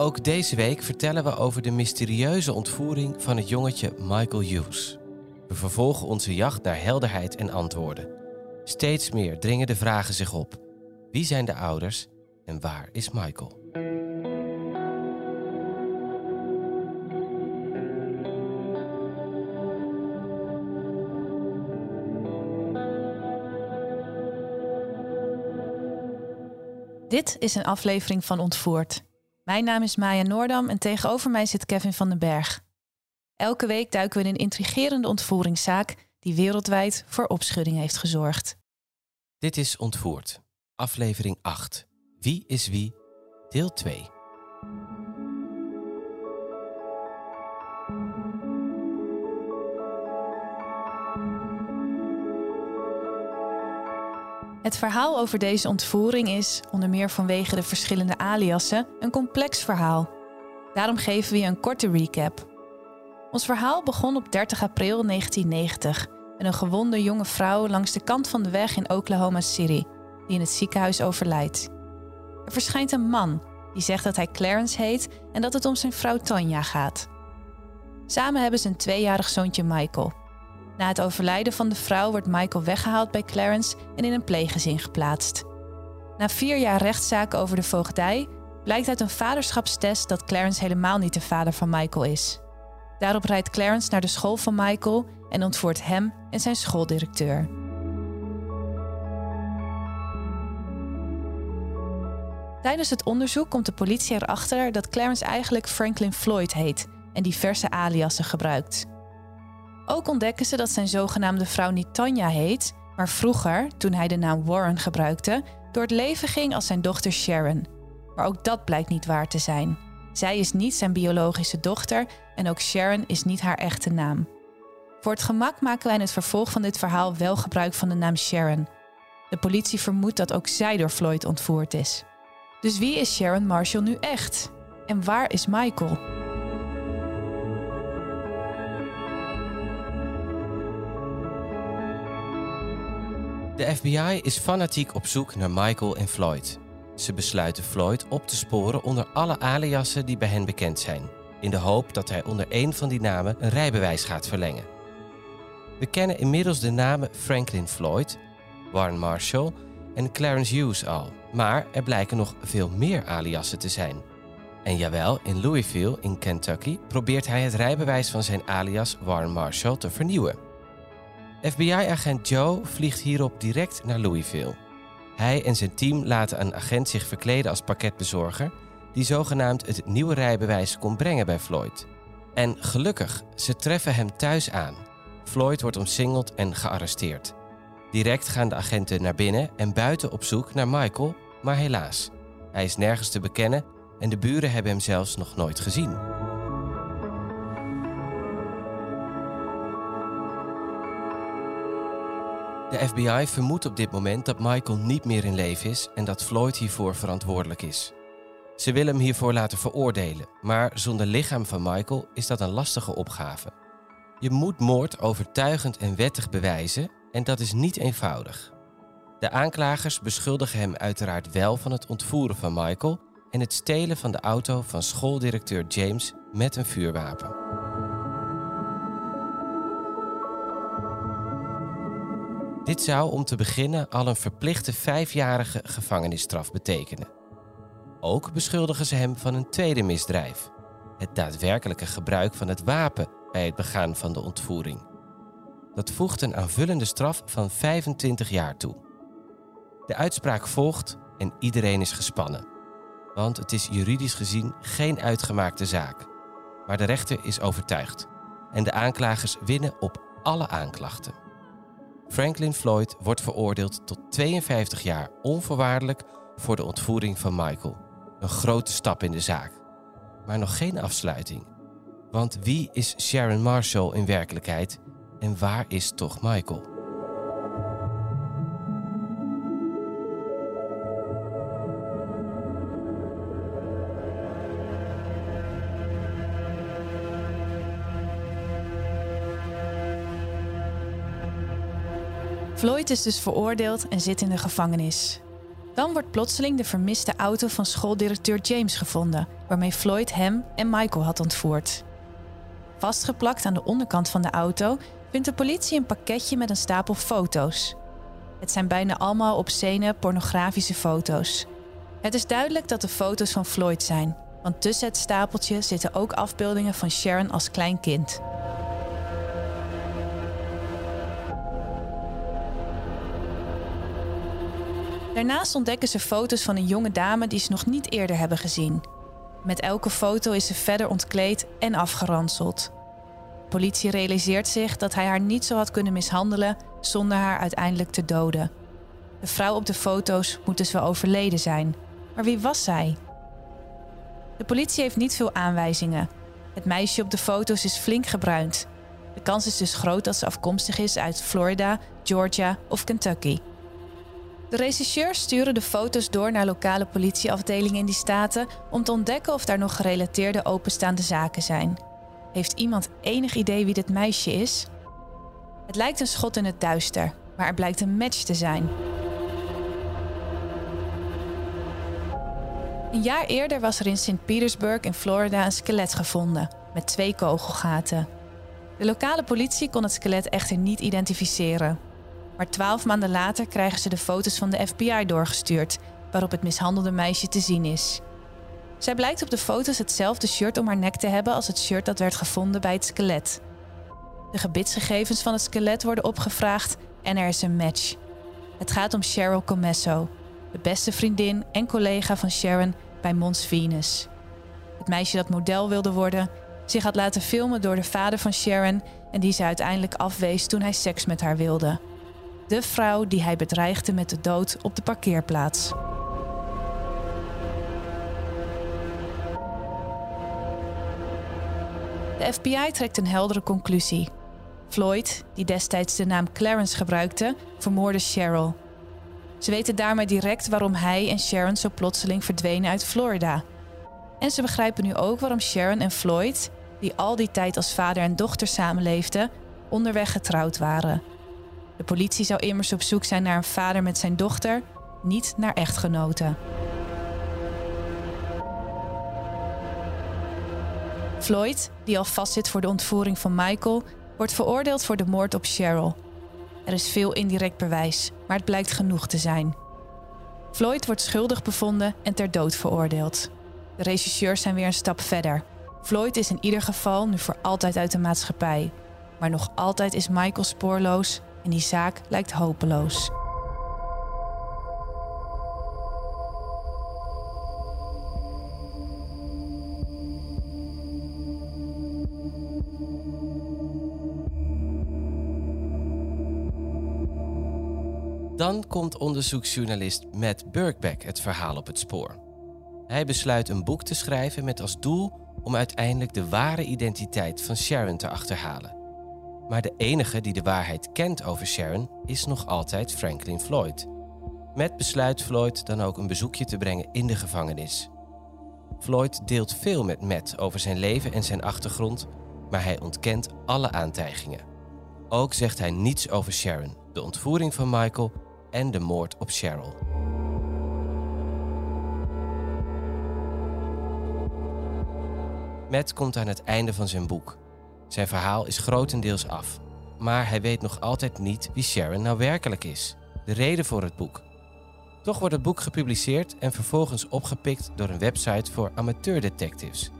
Ook deze week vertellen we over de mysterieuze ontvoering van het jongetje Michael Hughes. We vervolgen onze jacht naar helderheid en antwoorden. Steeds meer dringen de vragen zich op. Wie zijn de ouders en waar is Michael? Dit is een aflevering van Ontvoerd. Mijn naam is Maya Noordam en tegenover mij zit Kevin van den Berg. Elke week duiken we in een intrigerende ontvoeringszaak die wereldwijd voor opschudding heeft gezorgd. Dit is Ontvoerd, aflevering 8. Wie is wie? Deel 2. Het verhaal over deze ontvoering is, onder meer vanwege de verschillende aliassen, een complex verhaal. Daarom geven we je een korte recap. Ons verhaal begon op 30 april 1990 met een gewonde jonge vrouw langs de kant van de weg in Oklahoma City, die in het ziekenhuis overlijdt. Er verschijnt een man die zegt dat hij Clarence heet en dat het om zijn vrouw Tanja gaat. Samen hebben ze een tweejarig zoontje Michael. Na het overlijden van de vrouw wordt Michael weggehaald bij Clarence en in een pleeggezin geplaatst. Na vier jaar rechtszaak over de voogdij blijkt uit een vaderschapstest dat Clarence helemaal niet de vader van Michael is. Daarop rijdt Clarence naar de school van Michael en ontvoert hem en zijn schooldirecteur. Tijdens het onderzoek komt de politie erachter dat Clarence eigenlijk Franklin Floyd heet en diverse aliasen gebruikt. Ook ontdekken ze dat zijn zogenaamde vrouw niet Tanja heet, maar vroeger, toen hij de naam Warren gebruikte, door het leven ging als zijn dochter Sharon. Maar ook dat blijkt niet waar te zijn. Zij is niet zijn biologische dochter en ook Sharon is niet haar echte naam. Voor het gemak maken wij in het vervolg van dit verhaal wel gebruik van de naam Sharon. De politie vermoedt dat ook zij door Floyd ontvoerd is. Dus wie is Sharon Marshall nu echt? En waar is Michael? De FBI is fanatiek op zoek naar Michael en Floyd. Ze besluiten Floyd op te sporen onder alle aliassen die bij hen bekend zijn, in de hoop dat hij onder één van die namen een rijbewijs gaat verlengen. We kennen inmiddels de namen Franklin Floyd, Warren Marshall en Clarence Hughes al, maar er blijken nog veel meer aliassen te zijn. En jawel, in Louisville in Kentucky probeert hij het rijbewijs van zijn alias Warren Marshall te vernieuwen. FBI-agent Joe vliegt hierop direct naar Louisville. Hij en zijn team laten een agent zich verkleden als pakketbezorger, die zogenaamd het nieuwe rijbewijs kon brengen bij Floyd. En gelukkig, ze treffen hem thuis aan. Floyd wordt omsingeld en gearresteerd. Direct gaan de agenten naar binnen en buiten op zoek naar Michael, maar helaas, hij is nergens te bekennen en de buren hebben hem zelfs nog nooit gezien. De FBI vermoedt op dit moment dat Michael niet meer in leven is en dat Floyd hiervoor verantwoordelijk is. Ze willen hem hiervoor laten veroordelen, maar zonder lichaam van Michael is dat een lastige opgave. Je moet moord overtuigend en wettig bewijzen en dat is niet eenvoudig. De aanklagers beschuldigen hem uiteraard wel van het ontvoeren van Michael en het stelen van de auto van schooldirecteur James met een vuurwapen. Dit zou om te beginnen al een verplichte vijfjarige gevangenisstraf betekenen. Ook beschuldigen ze hem van een tweede misdrijf: het daadwerkelijke gebruik van het wapen bij het begaan van de ontvoering. Dat voegt een aanvullende straf van 25 jaar toe. De uitspraak volgt en iedereen is gespannen. Want het is juridisch gezien geen uitgemaakte zaak. Maar de rechter is overtuigd en de aanklagers winnen op alle aanklachten. Franklin Floyd wordt veroordeeld tot 52 jaar onvoorwaardelijk voor de ontvoering van Michael. Een grote stap in de zaak. Maar nog geen afsluiting. Want wie is Sharon Marshall in werkelijkheid en waar is toch Michael? Floyd is dus veroordeeld en zit in de gevangenis. Dan wordt plotseling de vermiste auto van schooldirecteur James gevonden, waarmee Floyd hem en Michael had ontvoerd. Vastgeplakt aan de onderkant van de auto vindt de politie een pakketje met een stapel foto's. Het zijn bijna allemaal obscene, pornografische foto's. Het is duidelijk dat de foto's van Floyd zijn, want tussen het stapeltje zitten ook afbeeldingen van Sharon als klein kind. Daarnaast ontdekken ze foto's van een jonge dame die ze nog niet eerder hebben gezien. Met elke foto is ze verder ontkleed en afgeranseld. De politie realiseert zich dat hij haar niet zo had kunnen mishandelen zonder haar uiteindelijk te doden. De vrouw op de foto's moet dus wel overleden zijn. Maar wie was zij? De politie heeft niet veel aanwijzingen. Het meisje op de foto's is flink gebruind. De kans is dus groot dat ze afkomstig is uit Florida, Georgia of Kentucky. De rechercheurs sturen de foto's door naar lokale politieafdelingen in die staten om te ontdekken of daar nog gerelateerde openstaande zaken zijn. Heeft iemand enig idee wie dit meisje is? Het lijkt een schot in het duister, maar er blijkt een match te zijn. Een jaar eerder was er in St. Petersburg in Florida een skelet gevonden met twee kogelgaten. De lokale politie kon het skelet echter niet identificeren. Maar twaalf maanden later krijgen ze de foto's van de FBI doorgestuurd, waarop het mishandelde meisje te zien is. Zij blijkt op de foto's hetzelfde shirt om haar nek te hebben als het shirt dat werd gevonden bij het skelet. De gebitsgegevens van het skelet worden opgevraagd en er is een match. Het gaat om Cheryl Comesso, de beste vriendin en collega van Sharon bij Mons Venus. Het meisje dat model wilde worden, zich had laten filmen door de vader van Sharon en die ze uiteindelijk afwees toen hij seks met haar wilde de vrouw die hij bedreigde met de dood op de parkeerplaats. De FBI trekt een heldere conclusie. Floyd, die destijds de naam Clarence gebruikte, vermoordde Cheryl. Ze weten daarmee direct waarom hij en Sharon zo plotseling verdwenen uit Florida. En ze begrijpen nu ook waarom Sharon en Floyd, die al die tijd als vader en dochter samenleefden, onderweg getrouwd waren. De politie zou immers op zoek zijn naar een vader met zijn dochter, niet naar echtgenoten. Floyd, die al vastzit voor de ontvoering van Michael, wordt veroordeeld voor de moord op Cheryl. Er is veel indirect bewijs, maar het blijkt genoeg te zijn. Floyd wordt schuldig bevonden en ter dood veroordeeld. De regisseurs zijn weer een stap verder. Floyd is in ieder geval nu voor altijd uit de maatschappij. Maar nog altijd is Michael spoorloos en die zaak lijkt hopeloos. Dan komt onderzoeksjournalist Matt Birkbeck het verhaal op het spoor. Hij besluit een boek te schrijven met als doel om uiteindelijk de ware identiteit van Sharon te achterhalen. Maar de enige die de waarheid kent over Sharon is nog altijd Franklin Floyd. Met besluit Floyd dan ook een bezoekje te brengen in de gevangenis. Floyd deelt veel met Matt over zijn leven en zijn achtergrond, maar hij ontkent alle aantijgingen. Ook zegt hij niets over Sharon, de ontvoering van Michael en de moord op Cheryl. Matt komt aan het einde van zijn boek zijn verhaal is grotendeels af, maar hij weet nog altijd niet wie Sharon nou werkelijk is. De reden voor het boek. Toch wordt het boek gepubliceerd en vervolgens opgepikt door een website voor amateurdetectives.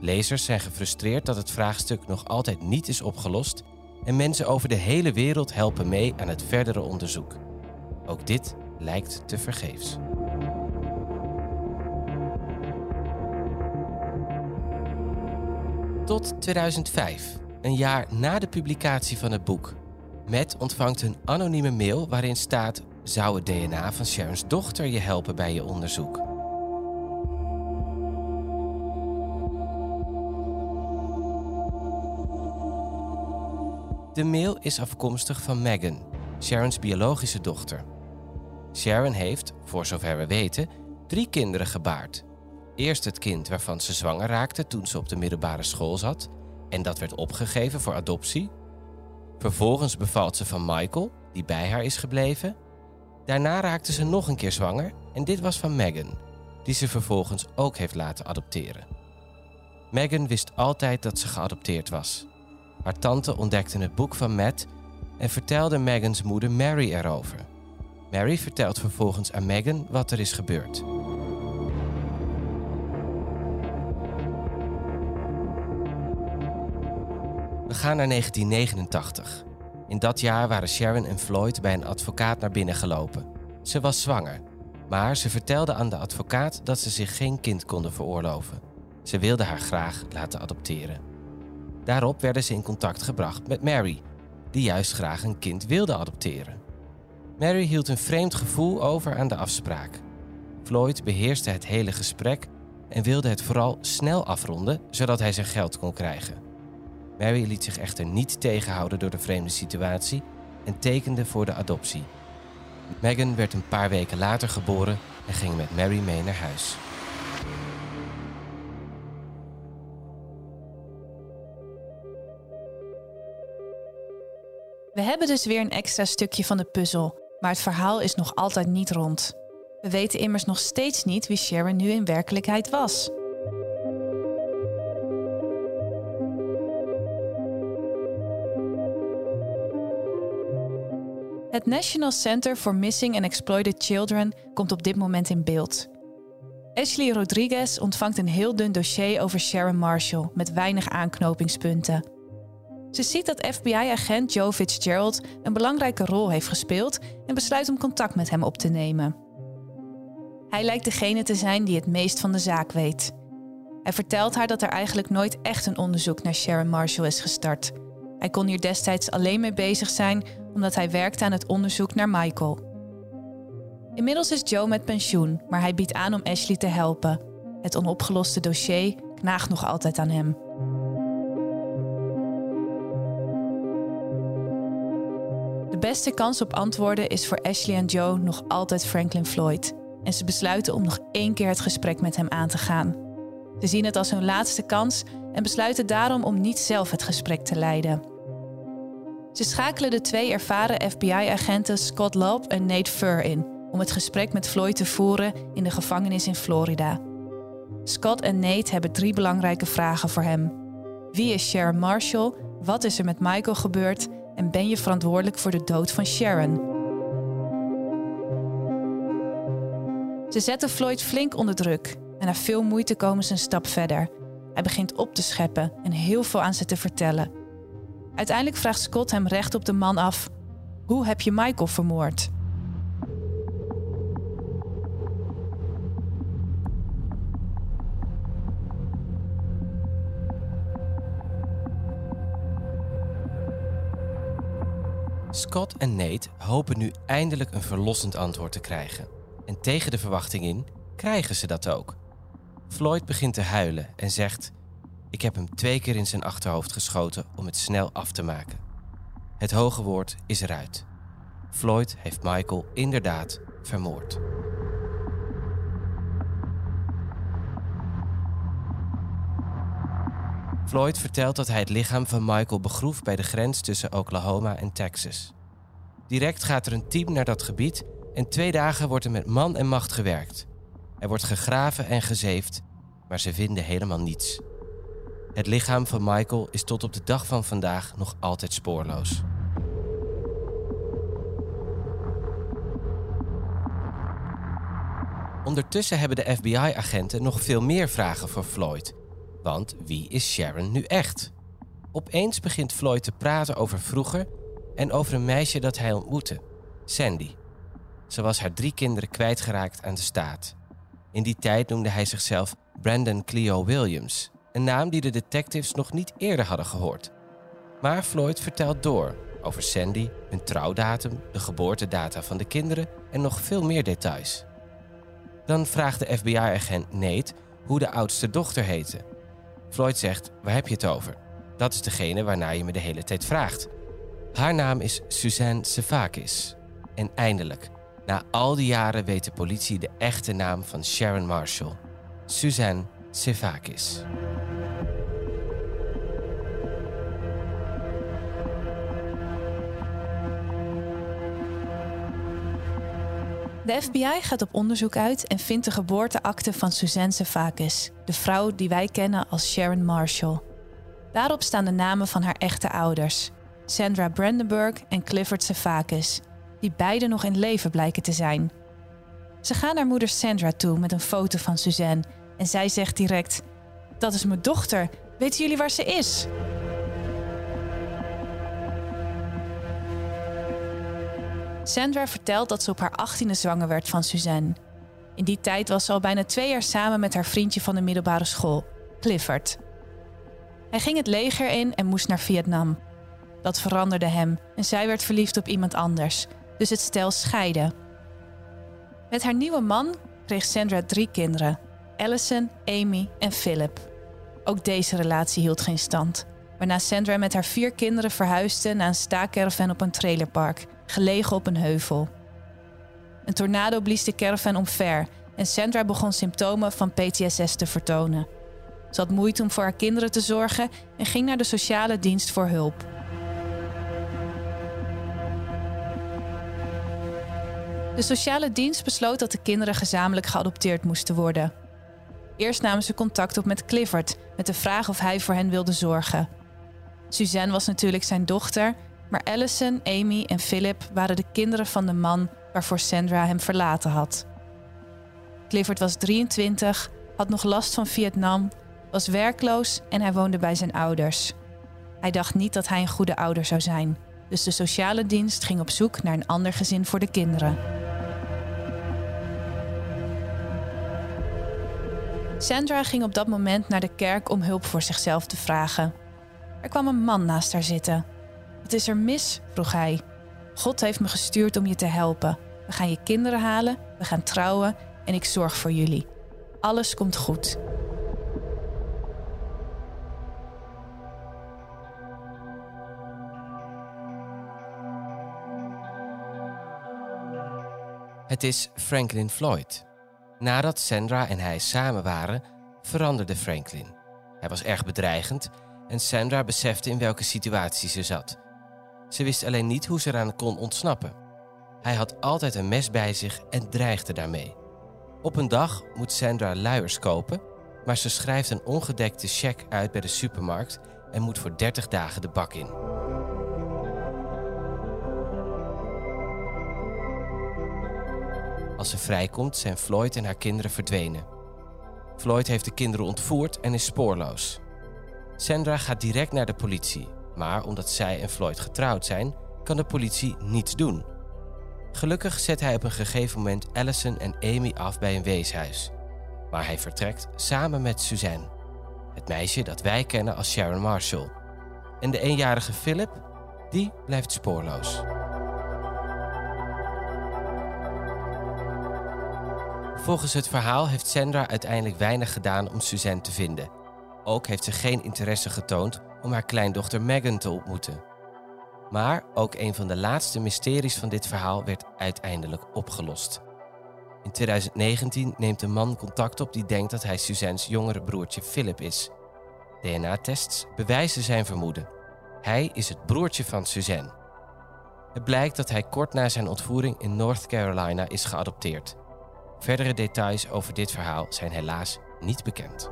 Lezers zijn gefrustreerd dat het vraagstuk nog altijd niet is opgelost en mensen over de hele wereld helpen mee aan het verdere onderzoek. Ook dit lijkt te vergeefs. Tot 2005, een jaar na de publicatie van het boek. Matt ontvangt een anonieme mail waarin staat: Zou het DNA van Sharon's dochter je helpen bij je onderzoek? De mail is afkomstig van Megan, Sharon's biologische dochter. Sharon heeft, voor zover we weten, drie kinderen gebaard. Eerst het kind waarvan ze zwanger raakte toen ze op de middelbare school zat en dat werd opgegeven voor adoptie. Vervolgens bevalt ze van Michael, die bij haar is gebleven. Daarna raakte ze nog een keer zwanger en dit was van Megan, die ze vervolgens ook heeft laten adopteren. Megan wist altijd dat ze geadopteerd was. Haar tante ontdekte het boek van Matt en vertelde Megans moeder Mary erover. Mary vertelt vervolgens aan Megan wat er is gebeurd. We gaan naar 1989. In dat jaar waren Sharon en Floyd bij een advocaat naar binnen gelopen. Ze was zwanger, maar ze vertelde aan de advocaat dat ze zich geen kind konden veroorloven. Ze wilde haar graag laten adopteren. Daarop werden ze in contact gebracht met Mary, die juist graag een kind wilde adopteren. Mary hield een vreemd gevoel over aan de afspraak. Floyd beheerste het hele gesprek en wilde het vooral snel afronden, zodat hij zijn geld kon krijgen. Mary liet zich echter niet tegenhouden door de vreemde situatie en tekende voor de adoptie. Megan werd een paar weken later geboren en ging met Mary mee naar huis. We hebben dus weer een extra stukje van de puzzel, maar het verhaal is nog altijd niet rond. We weten immers nog steeds niet wie Sharon nu in werkelijkheid was. Het National Center for Missing and Exploited Children komt op dit moment in beeld. Ashley Rodriguez ontvangt een heel dun dossier over Sharon Marshall met weinig aanknopingspunten. Ze ziet dat FBI-agent Joe Fitzgerald een belangrijke rol heeft gespeeld en besluit om contact met hem op te nemen. Hij lijkt degene te zijn die het meest van de zaak weet. Hij vertelt haar dat er eigenlijk nooit echt een onderzoek naar Sharon Marshall is gestart. Hij kon hier destijds alleen mee bezig zijn omdat hij werkte aan het onderzoek naar Michael. Inmiddels is Joe met pensioen, maar hij biedt aan om Ashley te helpen. Het onopgeloste dossier knaagt nog altijd aan hem. De beste kans op antwoorden is voor Ashley en Joe nog altijd Franklin Floyd. En ze besluiten om nog één keer het gesprek met hem aan te gaan. Ze zien het als hun laatste kans en besluiten daarom om niet zelf het gesprek te leiden. Ze schakelen de twee ervaren FBI-agenten Scott Lobb en Nate Fur in om het gesprek met Floyd te voeren in de gevangenis in Florida. Scott en Nate hebben drie belangrijke vragen voor hem. Wie is Sharon Marshall? Wat is er met Michael gebeurd? En ben je verantwoordelijk voor de dood van Sharon? Ze zetten Floyd flink onder druk en na veel moeite komen ze een stap verder. Hij begint op te scheppen en heel veel aan ze te vertellen. Uiteindelijk vraagt Scott hem recht op de man af: Hoe heb je Michael vermoord? Scott en Nate hopen nu eindelijk een verlossend antwoord te krijgen. En tegen de verwachting in krijgen ze dat ook. Floyd begint te huilen en zegt: Ik heb hem twee keer in zijn achterhoofd geschoten om het snel af te maken. Het hoge woord is eruit. Floyd heeft Michael inderdaad vermoord. Floyd vertelt dat hij het lichaam van Michael begroef bij de grens tussen Oklahoma en Texas. Direct gaat er een team naar dat gebied en twee dagen wordt er met man en macht gewerkt. Er wordt gegraven en gezeefd, maar ze vinden helemaal niets. Het lichaam van Michael is tot op de dag van vandaag nog altijd spoorloos. Ondertussen hebben de FBI-agenten nog veel meer vragen voor Floyd. Want wie is Sharon nu echt? Opeens begint Floyd te praten over vroeger en over een meisje dat hij ontmoette, Sandy. Ze was haar drie kinderen kwijtgeraakt aan de staat. In die tijd noemde hij zichzelf Brandon Cleo Williams, een naam die de detectives nog niet eerder hadden gehoord. Maar Floyd vertelt door over Sandy, hun trouwdatum, de geboortedata van de kinderen en nog veel meer details. Dan vraagt de FBI-agent Nate hoe de oudste dochter heette. Floyd zegt: Waar heb je het over? Dat is degene waarnaar je me de hele tijd vraagt. Haar naam is Suzanne Sevakis. En eindelijk, na al die jaren weet de politie de echte naam van Sharon Marshall. Suzanne Sevakis. De FBI gaat op onderzoek uit en vindt de geboorteakte van Suzanne Sevakis, de vrouw die wij kennen als Sharon Marshall. Daarop staan de namen van haar echte ouders, Sandra Brandenburg en Clifford Sevakis, die beide nog in leven blijken te zijn. Ze gaan naar moeder Sandra toe met een foto van Suzanne en zij zegt direct: Dat is mijn dochter. Weten jullie waar ze is? Sandra vertelt dat ze op haar achttiende zwanger werd van Suzanne. In die tijd was ze al bijna twee jaar samen met haar vriendje van de middelbare school, Clifford. Hij ging het leger in en moest naar Vietnam. Dat veranderde hem en zij werd verliefd op iemand anders, dus het stel scheidde. Met haar nieuwe man kreeg Sandra drie kinderen: Allison, Amy en Philip. Ook deze relatie hield geen stand, waarna Sandra met haar vier kinderen verhuisde naar een staakerven op een trailerpark gelegen op een heuvel. Een tornado blies de caravan omver en Sandra begon symptomen van PTSS te vertonen. Ze had moeite om voor haar kinderen te zorgen en ging naar de sociale dienst voor hulp. De sociale dienst besloot dat de kinderen gezamenlijk geadopteerd moesten worden. Eerst namen ze contact op met Clifford met de vraag of hij voor hen wilde zorgen. Suzanne was natuurlijk zijn dochter maar Allison, Amy en Philip waren de kinderen van de man waarvoor Sandra hem verlaten had. Clifford was 23, had nog last van Vietnam, was werkloos en hij woonde bij zijn ouders. Hij dacht niet dat hij een goede ouder zou zijn, dus de sociale dienst ging op zoek naar een ander gezin voor de kinderen. Sandra ging op dat moment naar de kerk om hulp voor zichzelf te vragen. Er kwam een man naast haar zitten wat is er mis? vroeg hij. God heeft me gestuurd om je te helpen. We gaan je kinderen halen, we gaan trouwen en ik zorg voor jullie. Alles komt goed. Het is Franklin Floyd. Nadat Sandra en hij samen waren, veranderde Franklin. Hij was erg bedreigend en Sandra besefte in welke situatie ze zat. Ze wist alleen niet hoe ze eraan kon ontsnappen. Hij had altijd een mes bij zich en dreigde daarmee. Op een dag moet Sandra luiers kopen, maar ze schrijft een ongedekte cheque uit bij de supermarkt en moet voor 30 dagen de bak in. Als ze vrijkomt, zijn Floyd en haar kinderen verdwenen. Floyd heeft de kinderen ontvoerd en is spoorloos. Sandra gaat direct naar de politie, maar omdat zij en Floyd getrouwd zijn, kan de politie niets doen. Gelukkig zet hij op een gegeven moment Allison en Amy af bij een weeshuis. Waar hij vertrekt samen met Suzanne, het meisje dat wij kennen als Sharon Marshall. En de eenjarige Philip, die blijft spoorloos. Volgens het verhaal heeft Sandra uiteindelijk weinig gedaan om Suzanne te vinden. Ook heeft ze geen interesse getoond om haar kleindochter Megan te ontmoeten. Maar ook een van de laatste mysteries van dit verhaal werd uiteindelijk opgelost. In 2019 neemt een man contact op die denkt dat hij Suzanne's jongere broertje Philip is. DNA-tests bewijzen zijn vermoeden. Hij is het broertje van Suzanne. Het blijkt dat hij kort na zijn ontvoering in North Carolina is geadopteerd. Verdere details over dit verhaal zijn helaas niet bekend.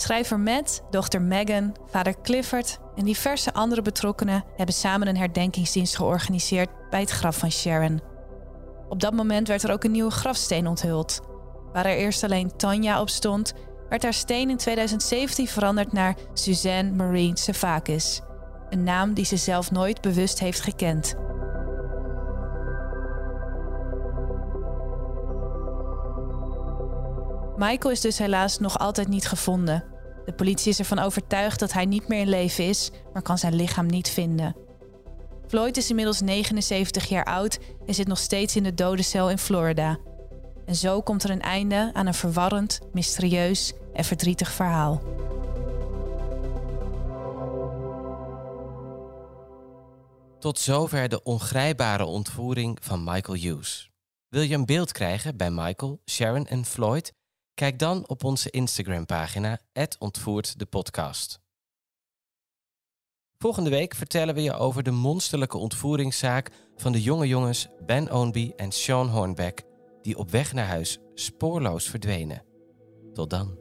Schrijver Matt, dochter Megan, vader Clifford en diverse andere betrokkenen hebben samen een herdenkingsdienst georganiseerd bij het graf van Sharon. Op dat moment werd er ook een nieuwe grafsteen onthuld. Waar er eerst alleen Tanya op stond, werd haar steen in 2017 veranderd naar Suzanne Marie Sevakis, een naam die ze zelf nooit bewust heeft gekend. Michael is dus helaas nog altijd niet gevonden. De politie is ervan overtuigd dat hij niet meer in leven is, maar kan zijn lichaam niet vinden. Floyd is inmiddels 79 jaar oud en zit nog steeds in de dodencel in Florida. En zo komt er een einde aan een verwarrend, mysterieus en verdrietig verhaal. Tot zover de ongrijpbare ontvoering van Michael Hughes. Wil je een beeld krijgen bij Michael, Sharon en Floyd? Kijk dan op onze Instagram-pagina, ontvoert de podcast. Volgende week vertellen we je over de monsterlijke ontvoeringszaak van de jonge jongens Ben Ownby en Sean Hornbeck, die op weg naar huis spoorloos verdwenen. Tot dan.